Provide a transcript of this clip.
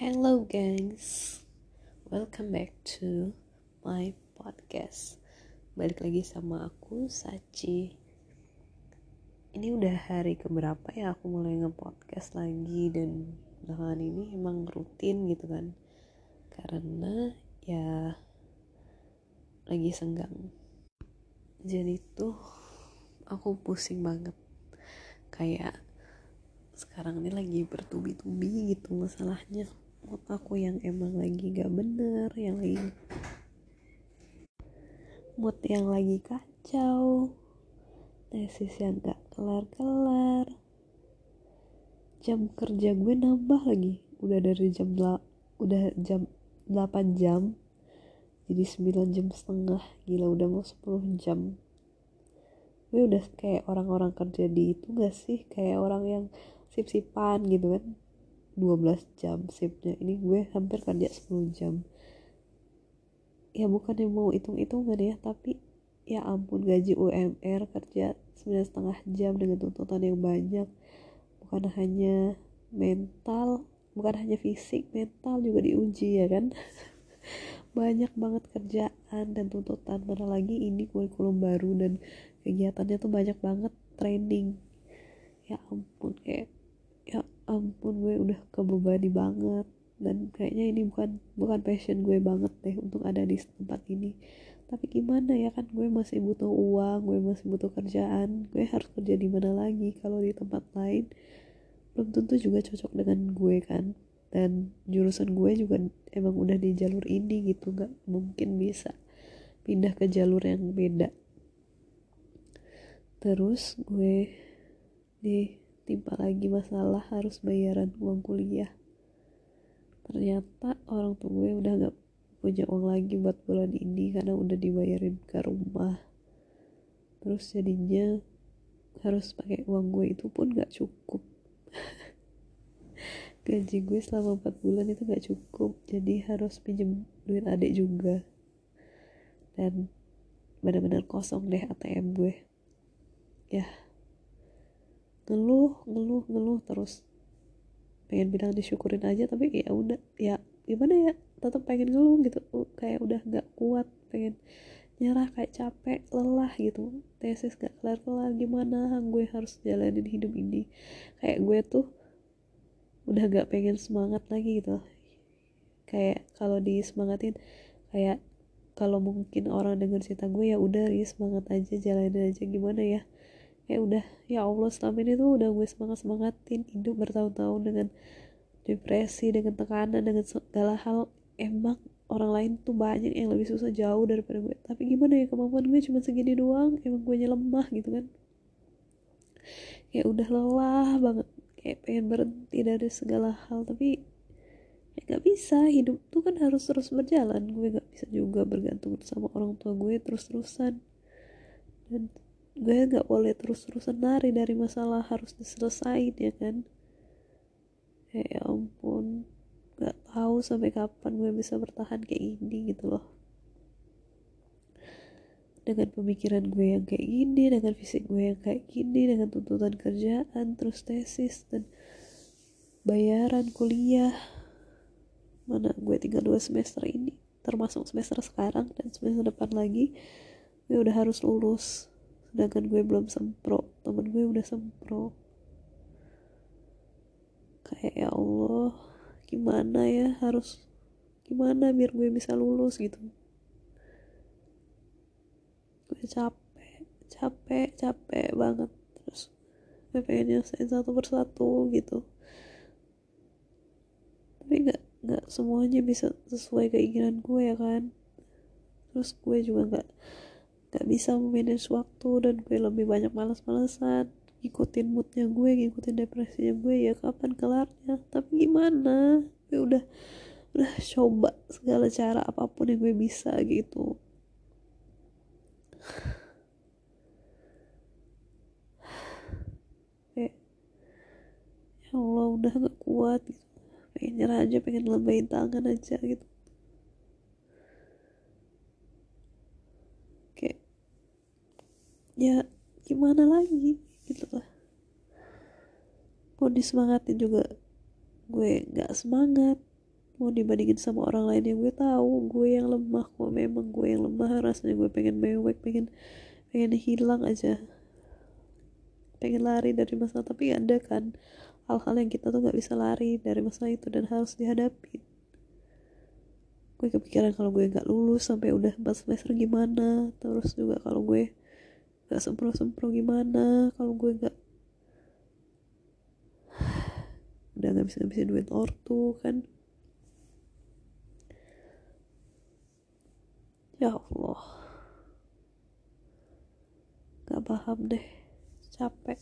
Hello, guys. Welcome back to my podcast. Balik lagi sama aku, Sachi. Ini udah hari keberapa ya aku mulai nge-podcast lagi dan belakangan ini emang rutin gitu kan. Karena ya lagi senggang. Jadi tuh aku pusing banget. Kayak sekarang ini lagi bertubi-tubi gitu masalahnya mood aku yang emang lagi gak bener yang lagi mood yang lagi kacau tesis yang gak kelar-kelar jam kerja gue nambah lagi. Udah dari jam udah jam 8 jam jadi 9 jam setengah. Gila udah mau 10 jam. Gue udah kayak orang-orang kerja di itu gak sih? Kayak orang yang sip-sipan gitu kan 12 jam sipnya ini gue hampir kerja 10 jam. Ya bukan yang mau hitung-hitungan ya tapi ya ampun gaji UMR kerja 9 setengah jam dengan tuntutan yang banyak. Bukan hanya mental bukan hanya fisik mental juga diuji ya kan? Banyak banget kerjaan dan tuntutan. Mana lagi ini kurikulum baru dan kegiatannya tuh banyak banget training. Ya ampun kayak ya ampun gue udah kebebani banget. Dan kayaknya ini bukan bukan passion gue banget deh untuk ada di tempat ini. Tapi gimana ya kan gue masih butuh uang gue masih butuh kerjaan. Gue harus kerja di mana lagi kalau di tempat lain? Belum tentu juga cocok dengan gue kan? Dan jurusan gue juga emang udah di jalur ini gitu nggak mungkin bisa pindah ke jalur yang beda. Terus gue di timpa lagi masalah harus bayaran uang kuliah. Ternyata orang tua gue udah gak punya uang lagi buat bulan ini karena udah dibayarin ke rumah. Terus jadinya harus pakai uang gue itu pun gak cukup. Gaji gue selama 4 bulan itu gak cukup jadi harus pinjem duit adik juga. Dan benar-benar kosong deh ATM gue. Ya ngeluh ngeluh ngeluh terus. Pengen bilang disyukurin aja tapi ya udah ya gimana ya tetap pengen ngeluh gitu. Kayak udah nggak kuat pengen nyerah kayak capek lelah gitu. Tesis gak kelar kelar gimana gue harus jalanin hidup ini? Kayak gue tuh udah gak pengen semangat lagi gitu. Kayak kalau disemangatin kayak kalau mungkin orang denger cerita gue ya udah ya semangat aja jalanin aja gimana ya kayak udah ya Allah selama ini tuh udah gue semangat semangatin hidup bertahun-tahun dengan depresi dengan tekanan dengan segala hal. Emang orang lain tuh banyak yang lebih susah jauh daripada gue. Tapi gimana ya kemampuan gue cuma segini doang. Emang gue lemah gitu kan. Kayak udah lelah banget. Kayak pengen berhenti dari segala hal. Tapi ya gak bisa. Hidup tuh kan harus terus berjalan. Gue gak bisa juga bergantung sama orang tua gue terus-terusan. Dan gue gak boleh terus-terusan lari dari masalah harus diselesain ya kan? Ya ampun. Gak tahu sampai kapan gue bisa bertahan kayak gini gitu loh. Dengan pemikiran gue yang kayak gini dengan fisik gue yang kayak gini dengan tuntutan kerjaan terus tesis dan bayaran kuliah. Mana gue tinggal dua semester ini termasuk semester sekarang dan semester depan lagi gue udah harus lulus sedangkan gue belum sempro. Temen gue udah sempro. Kayak ya Allah gimana ya harus gimana biar gue bisa lulus? Gitu. Gue capek capek capek banget. Terus gue pengen nyelesain satu persatu gitu. Tapi nggak nggak semuanya bisa sesuai keinginan gue ya kan. Terus gue juga nggak gak bisa memanage waktu dan gue lebih banyak malas-malasan ngikutin moodnya gue ngikutin depresinya gue ya kapan kelarnya? Tapi gimana? Gue udah udah coba segala cara apa pun yang gue bisa gitu. Kayak ya Allah udah gak kuat gitu. Pengen nyerah aja pengen lembain tangan aja gitu ya gimana lagi gitu lah. Mau disemangatin juga gue nggak semangat. Mau dibandingin sama orang lain yang gue tahu gue yang lemah. Kok memang gue yang lemah? Rasanya gue pengen mewek pengen pengen hilang aja. Pengen lari dari masalah tapi ada kan hal-hal yang kita tuh nggak bisa lari dari masalah itu dan harus dihadapi. Gue kepikiran kalau gue nggak lulus sampai udah 4 semester gimana? Terus juga kalau gue nggak sempro-sempro gimana kalau gue nggak udah nggak bisa ngabisin duit ortu kan. Ya Allah. Gak paham deh. Capek